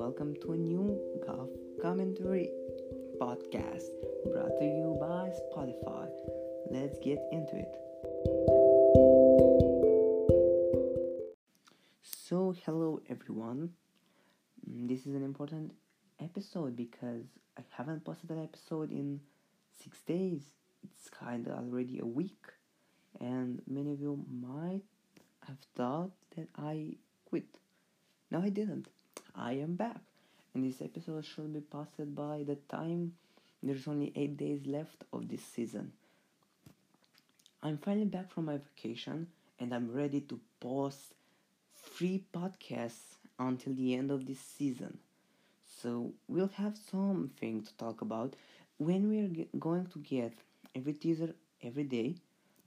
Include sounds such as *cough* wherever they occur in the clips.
welcome to a new Guff commentary podcast brought to you by Spotify. Let's get into it. So, hello everyone. Mm, This is an important episode because I haven't posted an episode in six days. It's kind of already a week, and many of you might have thought that I quit. No, I didn't. I am back, and this episode should be posted by the time there's only eight days left of this season. I'm finally back from my vacation, and I'm ready to post free podcasts until the end of this season. So we'll have something to talk about when we're going to get every teaser every day.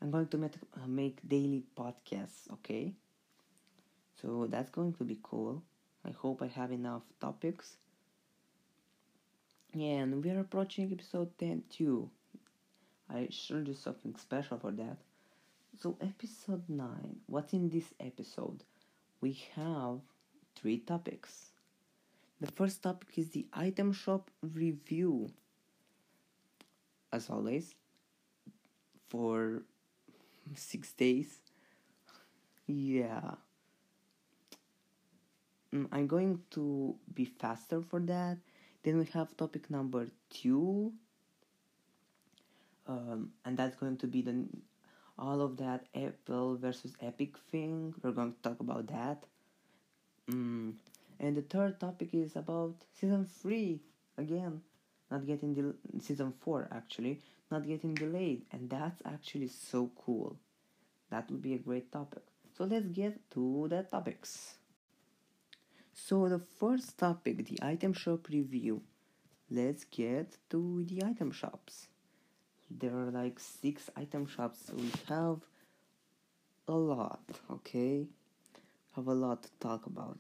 I'm going to make, uh, make daily podcasts, okay? So that's going to be cool. I hope I have enough topics. And we're approaching episode 10 too. I should do something special for that. So, episode 9. What's in this episode? We have three topics. The first topic is the item shop review. As always, for six days. Yeah. Mm, I'm going to be faster for that. Then we have topic number two, um, and that's going to be the all of that Apple versus Epic thing. We're going to talk about that. Mm. And the third topic is about season three again, not getting del- season four actually, not getting delayed, and that's actually so cool. That would be a great topic. So let's get to the topics. So the first topic, the item shop review. Let's get to the item shops. There are like six item shops. We have a lot, okay? Have a lot to talk about.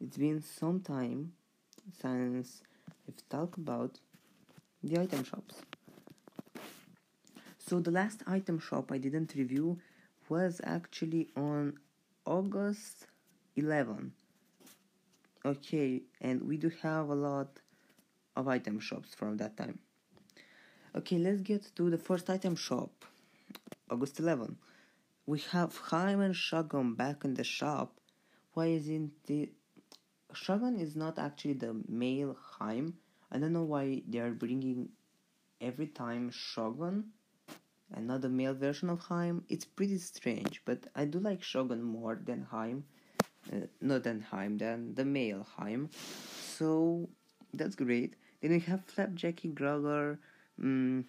It's been some time since we've talked about the item shops. So the last item shop I didn't review was actually on August 11 okay and we do have a lot of item shops from that time. Okay let's get to the first item shop. August 11 we have Haim and Shogun back in the shop. Why isn't the Shogun is not actually the male Haim I don't know why they are bringing every time Shogun and not the male version of Haim it's pretty strange but I do like Shogun more than Haim uh, not than the male Haim. So that's great. Then we have Flapjackie, Growler, mm,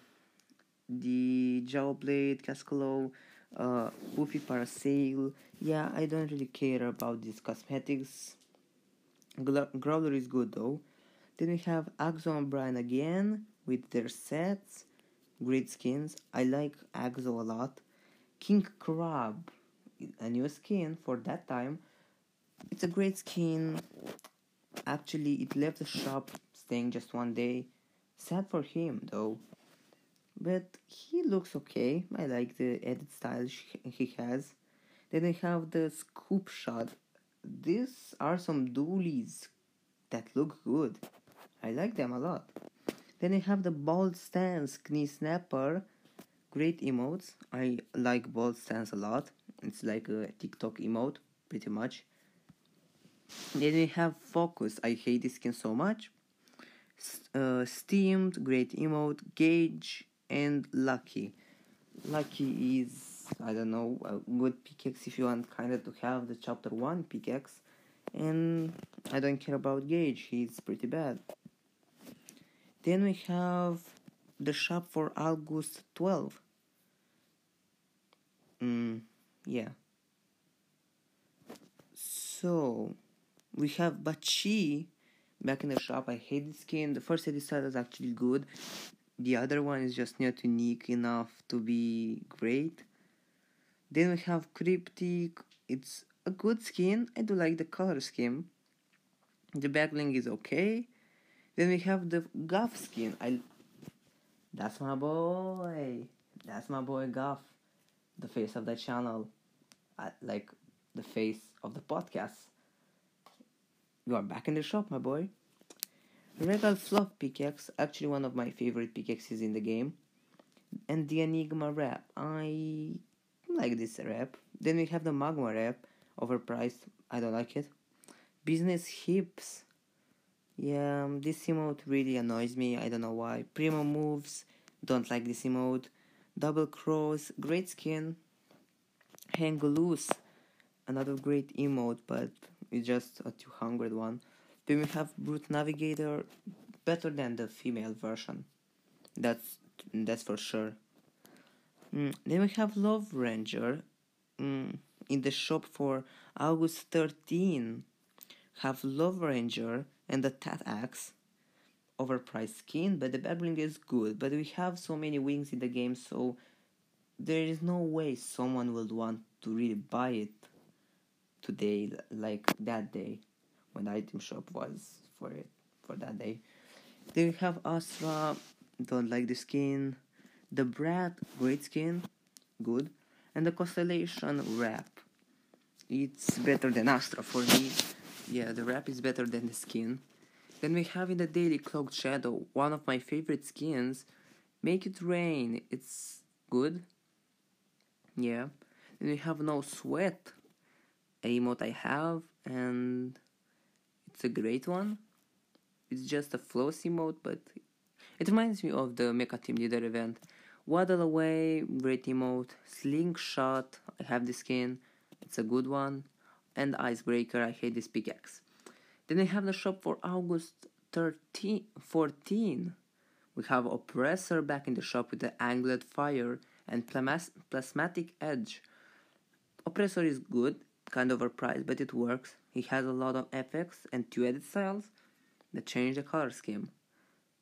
the Jawblade, Cascalo, uh, Poofy Parasail. Yeah, I don't really care about these cosmetics. Gla- Growler is good though. Then we have Axo and Brian again with their sets. Great skins. I like Axo a lot. King Crab, a new skin for that time it's a great skin. Actually, it left the shop staying just one day. Sad for him, though. But he looks okay. I like the edit style he has. Then I have the scoop shot. These are some doolies that look good. I like them a lot. Then I have the Bold Stance knee snapper. Great emotes. I like Bold Stance a lot. It's like a TikTok emote, pretty much. Then we have Focus. I hate this skin so much. Uh, steamed, Great Emote, Gauge, and Lucky. Lucky is, I don't know, a good pickaxe if you want kind of to have the chapter 1 pickaxe. And I don't care about Gauge, he's pretty bad. Then we have the shop for August 12. Mm, yeah. So, we have Bachii back in the shop. I hate this skin. The first edit style is actually good. The other one is just not unique enough to be great. Then we have Cryptic. It's a good skin. I do like the color scheme. The backbling is okay. Then we have the Guff skin. I that's my boy. That's my boy Guff, the face of the channel. I, like the face of the podcast. You are back in the shop, my boy. Regal Fluff Pickaxe, actually one of my favorite pickaxes in the game. And the Enigma wrap. I like this wrap. Then we have the Magma wrap, overpriced. I don't like it. Business Hips. Yeah, um, this emote really annoys me. I don't know why. Primo moves. Don't like this emote. Double Cross. Great skin. Hang Loose. Another great emote, but it's just a 200 one. Then we have Brute Navigator, better than the female version. That's that's for sure. Mm, then we have Love Ranger mm, in the shop for August 13. Have Love Ranger and the Tat Axe. Overpriced skin, but the battling is good. But we have so many wings in the game, so there is no way someone will want to really buy it today, like that day when the item shop was for it for that day. Then we have Astra, don't like the skin. The Brat, great skin, good. And the Constellation wrap. It's better than Astra for me. Yeah, the wrap is better than the skin. Then we have in the Daily Cloaked Shadow, one of my favorite skins. Make it rain, it's good. Yeah. Then we have No Sweat, emote I have, and it's a great one. It's just a flossy emote, but it reminds me of the Mecha Team Leader event. Waddle Away, great emote. Slingshot, I have the skin, it's a good one. And Icebreaker, I hate this pickaxe. Then I have the shop for August 13, 14. We have Oppressor back in the shop with the Angled Fire and Plasmatic Edge. Oppressor is good, kind of overpriced, but it works. He has a lot of effects and two edit styles that change the color scheme.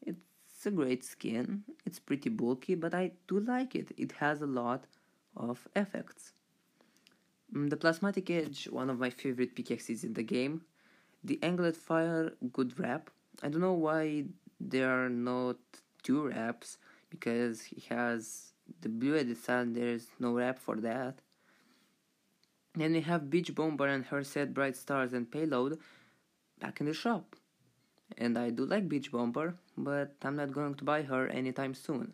It's a great skin, it's pretty bulky, but I do like it. It has a lot of effects. Mm, the Plasmatic Edge, one of my favorite pickaxes in the game. The Angled Fire, good wrap. I don't know why there are not two wraps, because he has the blue edit style, there's no wrap for that. Then we have Beach Bomber and her set Bright Stars and Payload back in the shop. And I do like Beach Bomber, but I'm not going to buy her anytime soon.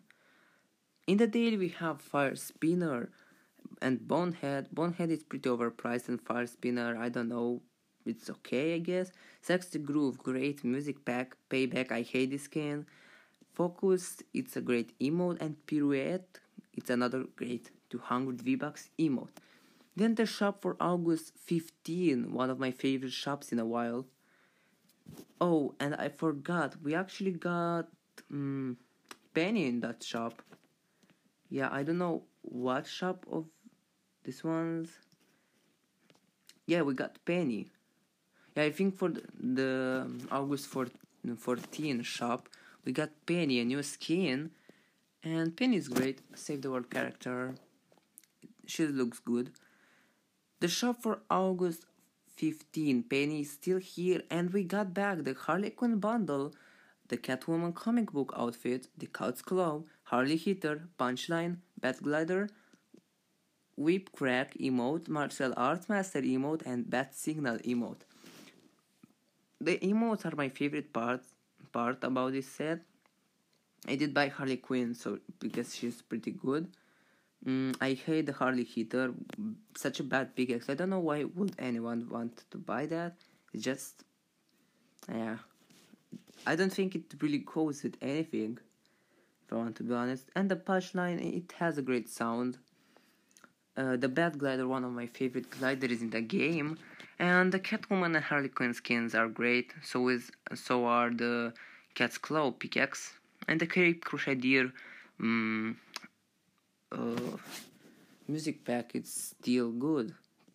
In the deal we have Fire Spinner and Bonehead. Bonehead is pretty overpriced and Fire Spinner, I don't know, it's okay I guess. Sexy Groove, great music pack. Payback, I hate this skin. Focus, it's a great emote. And Pirouette, it's another great 200 V-Bucks emote. Then the shop for August 15, one of my favorite shops in a while. Oh, and I forgot, we actually got um, Penny in that shop. Yeah, I don't know what shop of this one's. Yeah, we got Penny. Yeah, I think for the, the August 14 shop, we got Penny, a new skin. And Penny is great, save the world character. She looks good. The shop for August 15, Penny is still here, and we got back the Harley Quinn bundle, the Catwoman comic book outfit, the Cat's Claw, Harley Hitter, Punchline, Bat Glider, Whip Crack emote, Martial Arts Master emote, and Bat Signal emote. The emotes are my favorite part part about this set. I did buy Harley Quinn so because she's pretty good. Mm, I hate the Harley Hitter, such a bad pickaxe. I don't know why would anyone want to buy that. It's just, yeah, I don't think it really goes with anything. If I want to be honest, and the punchline, it has a great sound. Uh, the Bat Glider, one of my favorite gliders in the game, and the Catwoman and Harley Quinn skins are great. So is so are the Cat's Claw pickaxe and the Cape Crusader. Um, uh, music pack is still good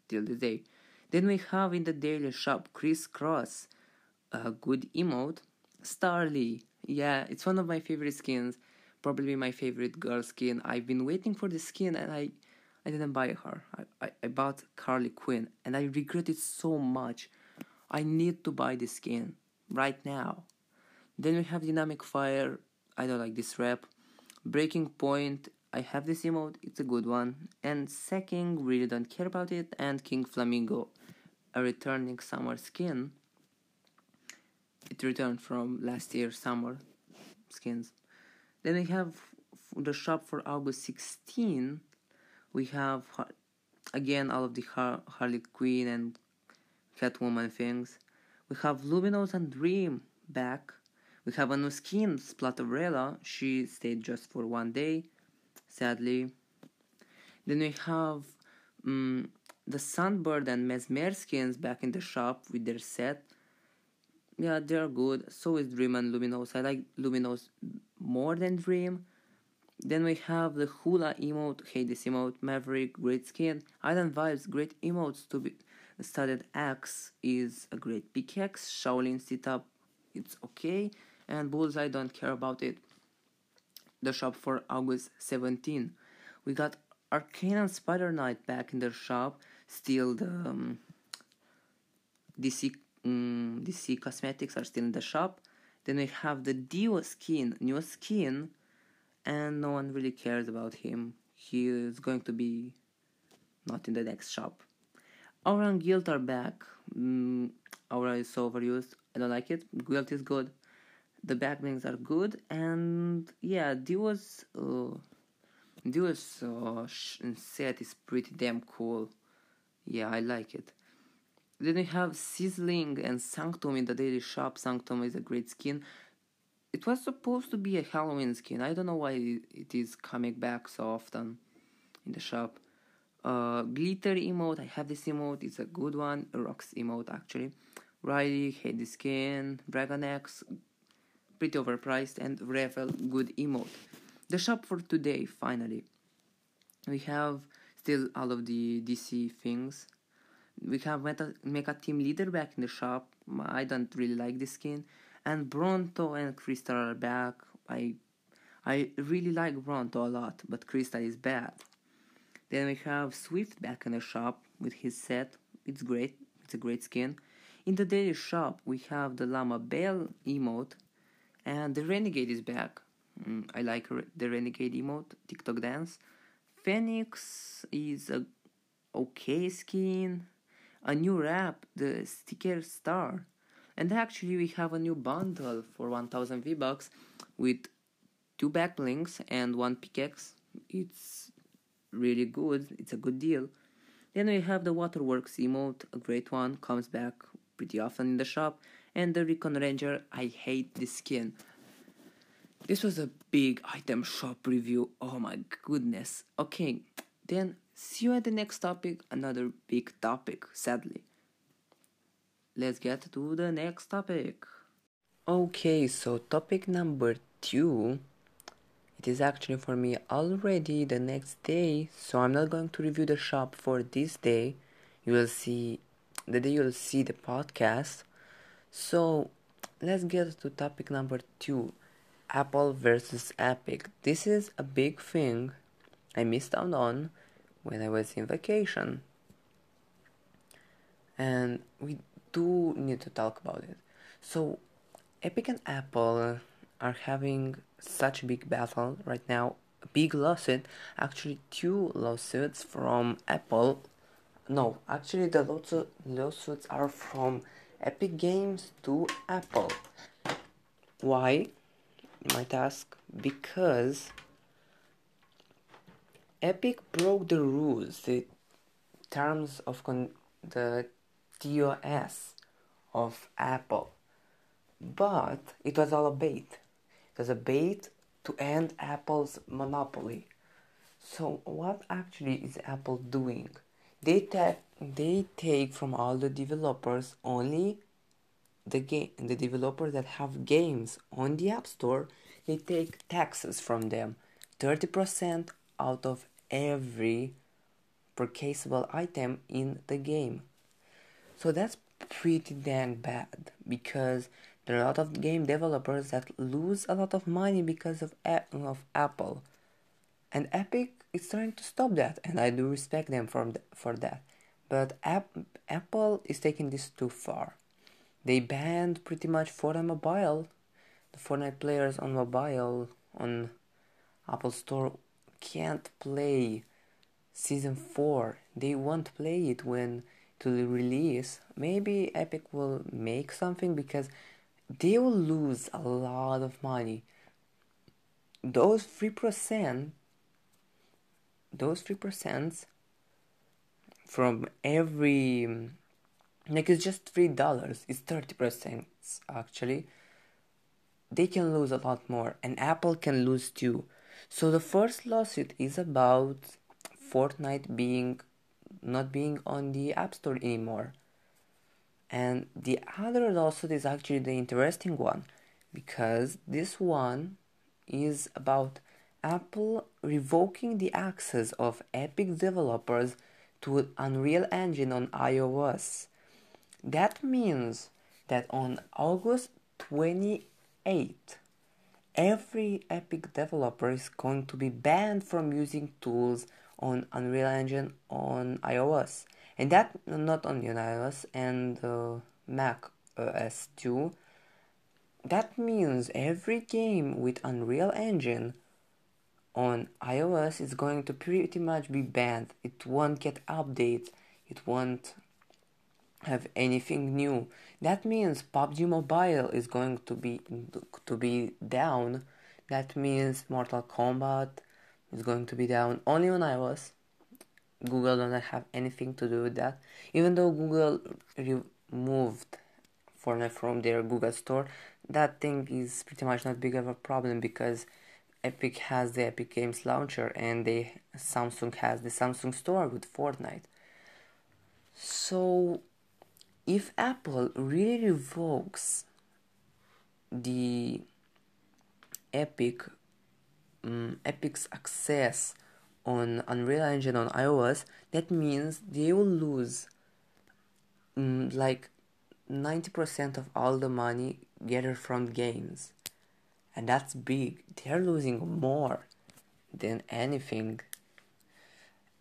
till the day. Then we have in the daily shop Criss Cross, a good emote. Starlie, yeah, it's one of my favorite skins, probably my favorite girl skin. I've been waiting for the skin and I, I didn't buy her. I, I, I bought Carly Quinn and I regret it so much. I need to buy this skin right now. Then we have Dynamic Fire. I don't like this wrap. Breaking Point I have this emote, it's a good one. And Sacking, really don't care about it. And King Flamingo, a returning summer skin. it returned from last year summer skins. Then we have the shop for August 16. We have again all of the Har- Harley Quinn and Catwoman things. We have Luminous and Dream back. We have a new skin, Splatterella. She stayed just for one day, sadly. Then we have um, the Sunbird and Mesmer skins back in the shop with their set. Yeah, they're good. So is Dream and Luminous. I like Luminous more than Dream. Then we have the Hula emote, Hades emote, Maverick, great skin, Island Vibes, great emotes to be studded Axe is a great pickaxe, Shaolin sit up, it's okay, and Bullseye don't care about it. The shop for August 17. We got Arcane and Spider Knight back in the shop, still the um, DC um, DC cosmetics are still in the shop. Then we have the Deo skin, new skin, and no one really cares about him. He is going to be not in the next shop. Aura and Guild are back. Mm, Aura is so overused. I don't like it. Guild is good. The backlinks are good, and yeah, Deo's uh, Deo's uh, set is pretty damn cool. Yeah, I like it. Then we have Sizzling and Sanctum in the daily shop. Sanctum is a great skin. It was supposed to be a Halloween skin. I don't know why it is coming back so often in the shop. Uh, glitter emote, I have this emote, it's a good one. Rocks emote actually. Riley, hate the skin. Dragon X, pretty overpriced. And Revel, good emote. The shop for today, finally. We have still all of the DC things we have Meta, Mecha Team Leader back in the shop. I don't really like this skin. And Bronto and Crystal are back. I I really like Bronto a lot, but Crystal is bad. Then we have Swift back in the shop with his set. It's great. It's a great skin. In the daily shop, we have the Llama Bell emote, and the Renegade is back. Mm, I like the Renegade emote, TikTok dance. Phoenix is a okay skin a new wrap, the sticker star. And actually, we have a new bundle for 1000 V-Bucks with two backlinks and one pickaxe. It's really good, it's a good deal. Then we have the Waterworks emote, a great one, comes back pretty often in the shop. And the Recon Ranger, I hate this skin. This was a big item shop review, oh my goodness. Okay, then See you at the next topic, another big topic, sadly. Let's get to the next topic. Okay, so topic number two. It is actually for me already the next day, so I'm not going to review the shop for this day. You will see the day you'll see the podcast. So let's get to topic number two Apple versus Epic. This is a big thing I missed out on when I was in vacation. And we do need to talk about it. So, Epic and Apple are having such a big battle right now. A big lawsuit, actually, two lawsuits from Apple. No, actually, the lawsuits are from Epic Games to Apple. Why? You might ask. Because Epic broke the rules, the terms of con- the TOS of Apple, but it was all a bait. It was a bait to end Apple's monopoly. So what actually is Apple doing? They take they take from all the developers only the game the developers that have games on the App Store. They take taxes from them, thirty percent out of every purchasable item in the game. So that's pretty dang bad because there are a lot of game developers that lose a lot of money because of, of Apple. And Epic is trying to stop that, and I do respect them for, for that. But App- Apple is taking this too far. They banned pretty much Fortnite Mobile, the Fortnite players on mobile on Apple Store can't play season 4 they won't play it when to the release maybe epic will make something because they will lose a lot of money. Those 3%, those 3% from every, like it's just $3, it's 30% actually. They can lose a lot more, and Apple can lose too. So the first lawsuit is about Fortnite being not being on the App Store anymore. And the other lawsuit is actually the interesting one because this one is about Apple revoking the access of Epic developers to Unreal Engine on iOS. That means that on August 28, every Epic developer is going to be banned from using tools on Unreal Engine on iOS and that not only on iOS and uh, Mac OS too. That means every game with Unreal Engine on iOS is going to pretty much be banned. It won't get updates. It won't have anything new. That means PUBG Mobile is going to be to be down. That means Mortal Kombat is going to be down only on iOS. Google doesn't have anything to do with that. Even though Google removed Fortnite from their Google Store, that thing is pretty much not big of a problem because Epic has the Epic Games launcher and the Samsung has the Samsung Store with Fortnite. So, if Apple really revokes the Epic um, Epic's access on Unreal Engine on iOS, that means they will lose um, like 90% of all the money gathered from games. And that's big. They're losing more than anything.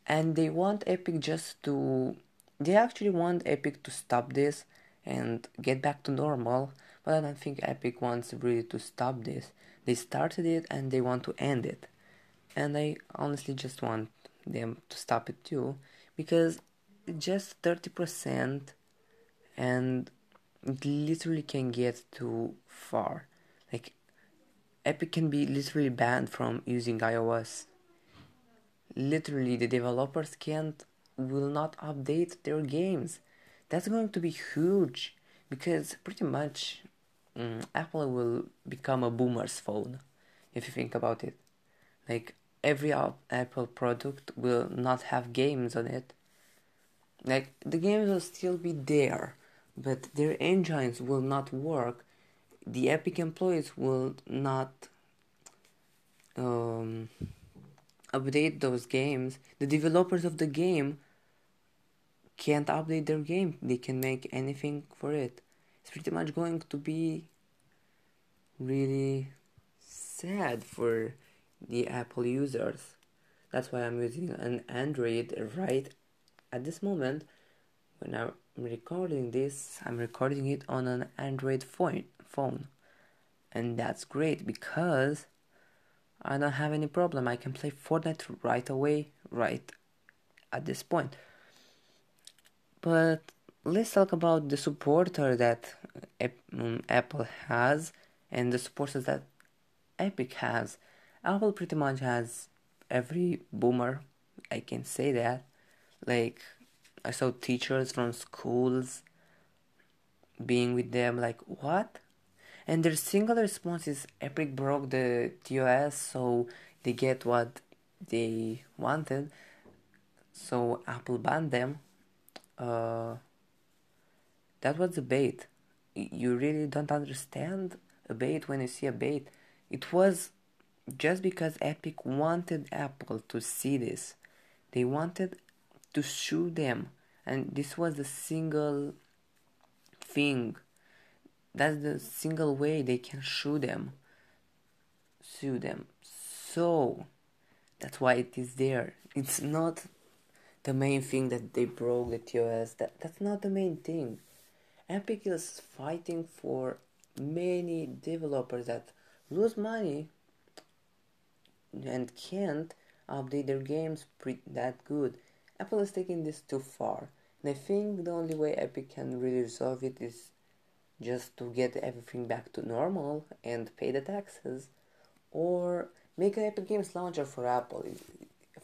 And they want Epic just to. They actually want Epic to stop this and get back to normal. But I don't think Epic wants really to stop this. They started it and they want to end it and I honestly just want them to stop it too because just 30% and it literally can get too far epic can be literally banned from using ios literally the developers can't will not update their games that's going to be huge because pretty much um, apple will become a boomer's phone if you think about it like every Apple product will not have games on it. Like the games will still be there, but their engines will not work. The Epic employees will not um, update those games. The developers of the game can't update their game. They can make anything for it. It's pretty much going to be really sad for the Apple users. That's why I'm using an Android right at this moment. When I'm recording this, I'm recording it on an Android phone. phone. And that's great because I don't have any problem. I can play Fortnite right away, right at this point. But let's talk about the supporter that um, Apple has and the supporters that Epic has. Apple pretty much has every boomer, I can say that. Like, I saw teachers from schools being with them, like, what? And their single response is Epic broke the TOS, so they get what they wanted. So Apple banned them. Uh, that was a bait. You really don't understand a bait when you see a bait. It was just because Epic wanted Apple to see this. They wanted to sue them, and this was the single thing. That's the single way they can sue them. Sue them. So that's why it is there. It's not the main thing that they broke the TOS. That that's not the main thing. Epic is fighting for many developers that lose money and can't update their games that good. Apple is taking this too far, and I think the only way Epic can really resolve it is just to get everything back to normal and pay the taxes, or make an Epic Games launcher for Apple.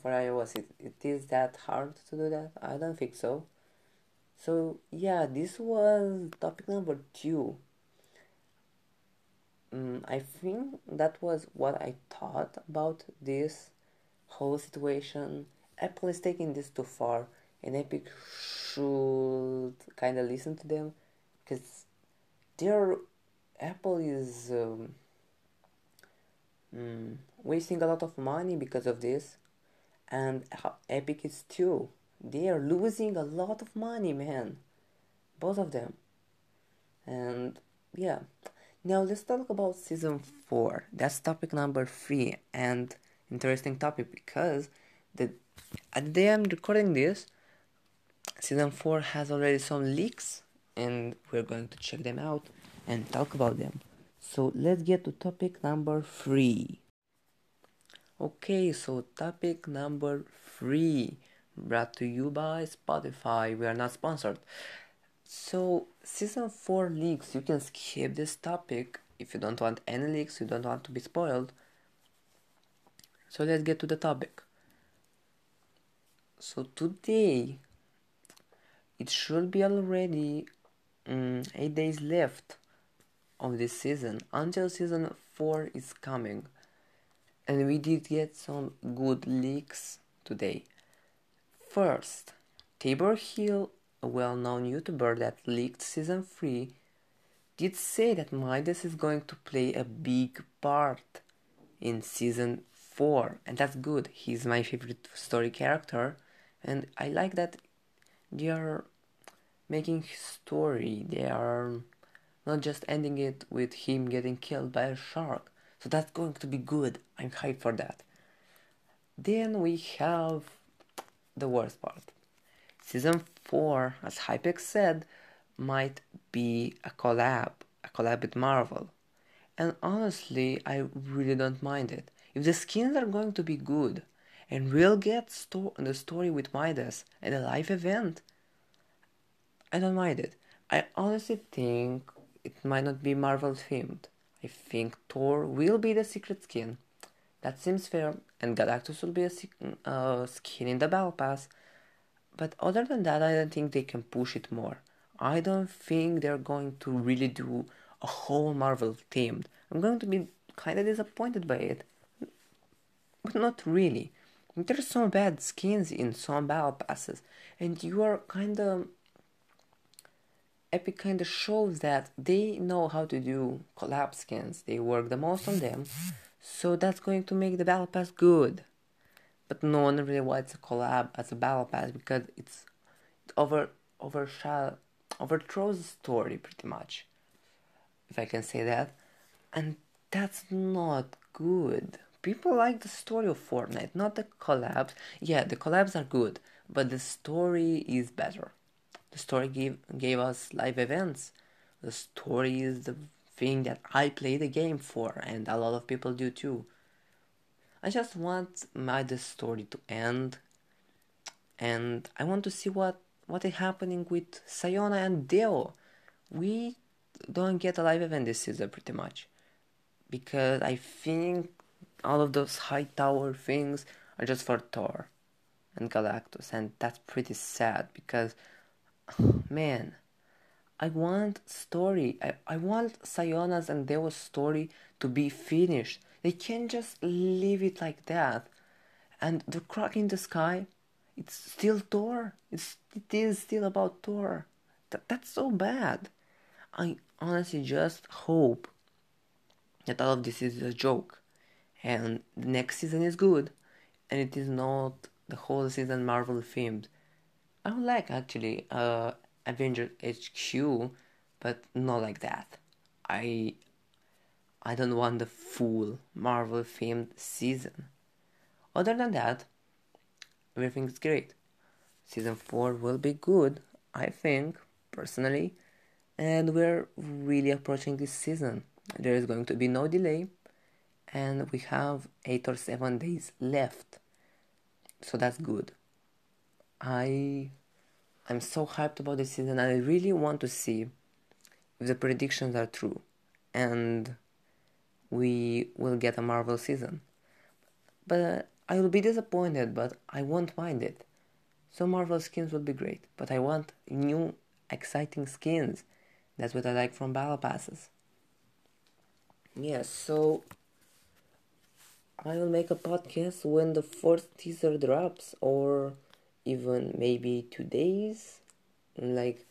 For iOS, it, it is that hard to do that? I don't think so. So, yeah, this was topic number two. Mm, I think that was what I thought about this whole situation. Apple is taking this too far, and Epic should kind of listen to them because their Apple is um, mm, wasting a lot of money because of this, and Epic is too. They are losing a lot of money, man. Both of them. And yeah. Now let's talk about season 4. That's topic number 3 and interesting topic because the at the I'm recording this season 4 has already some leaks and we're going to check them out and talk about them. So let's get to topic number 3. Okay, so topic number 3 brought to you by Spotify. We are not sponsored. So, season 4 leaks, you can skip this topic if you don't want any leaks, you don't want to be spoiled. So, let's get to the topic. So, today it should be already um, 8 days left of this season until season 4 is coming. And we did get some good leaks today. First, Tabor Hill a well known YouTuber that leaked season 3, did say that Midas is going to play a big part in season 4, and that's good. He's my favorite story character, and I like that they are making story, they are not just ending it with him getting killed by a shark. So that's going to be good. I'm hyped for that. Then we have the worst part. Season 4, as Hypex said, might be a collab, a collab with Marvel. And honestly, I really don't mind it. If the skins are going to be good, and we'll get sto- the story with Midas at a live event, I don't mind it. I honestly think it might not be Marvel themed. I think Thor will be the secret skin. That seems fair, and Galactus will be a uh, skin in the Battle Pass. But other than that, I don't think they can push it more. I don't think they're going to really do a whole Marvel themed. I'm going to be kind of disappointed by it, but not really. There's some bad skins in some battle passes, and you are kind of Epic kind of shows that they know how to do collab skins. They work the most on them, so that's going to make the battle pass good. But no one really wants a collab as a battle pass because it's it over overshadow overthrows the story pretty much if i can say that. And that's not good people like the story of fortnite not the collabs. Yeah the collabs are good but the story is better. The story gave gave us live events. The story is the thing that i play the game for and a lot of people do too. I just want Midas story to end, and I want to see what what is happening with Sayona and Deo. We don't get a live event this season pretty much, because I think all of those high tower things are just for Thor and Galactus, and that's pretty sad because, *sighs* man, I want story. I, I want Sayona's and Deo's story to be finished they can't just leave it like that. And the crack in the sky, it's still Thor. It's it is still about Thor. That that's so bad. I honestly just hope that all of this is a joke, and the next season is good, and it is not the whole season Marvel themed. I would like actually uh Avengers HQ, but not like that. I I don't want the full Marvel themed season. Other than that, everything's great. Season 4 will be good, I think, personally, and we're really approaching this season. There is going to be no delay, and we have 8 or 7 days left. So that's good. I I'm so hyped about this season. I really want to see if the predictions are true and we will get a Marvel season. But I will be disappointed, but I won't mind it. So Marvel skins would be great, but I want new exciting skins. That's what I like from battle passes. Yes, so I will make a podcast when the first teaser drops, or even maybe two days. Like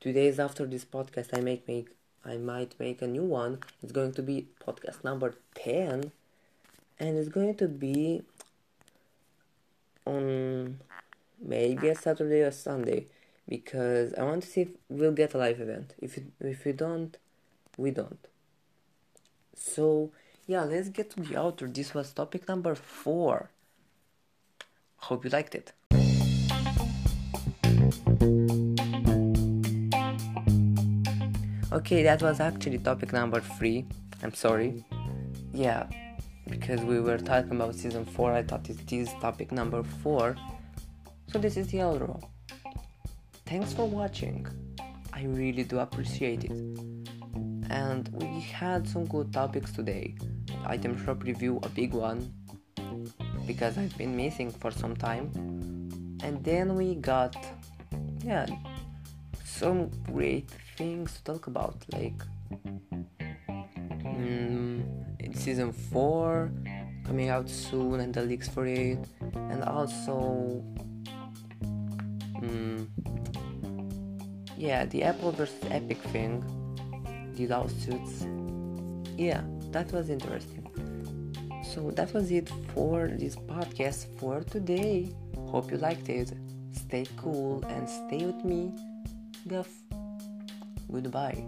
two days after this podcast, I make make I might make a new one. It's going to be podcast number ten, and it's going to be on maybe a Saturday or Sunday because I want to see if we'll get a live event. If it, if we don't, we don't. So yeah, let's get to the outro. This was topic number four. Hope you liked it. Okay, that was actually topic number three. I'm sorry. Yeah, because we were talking about season four, I thought it is topic number four. So this is the outro. Thanks for watching. I really do appreciate it. And we had some good topics today. Item shop review, a big one, because I've been missing for some time. And then we got, yeah, some great things to talk about, like mm, season 4 coming out soon and the leaks for it, and also, mm, yeah, the Apple versus Epic thing, the lawsuits. Yeah, that was interesting. So that was it for this podcast for today. Hope you liked it. Stay cool and stay with me. Guff. Goodbye.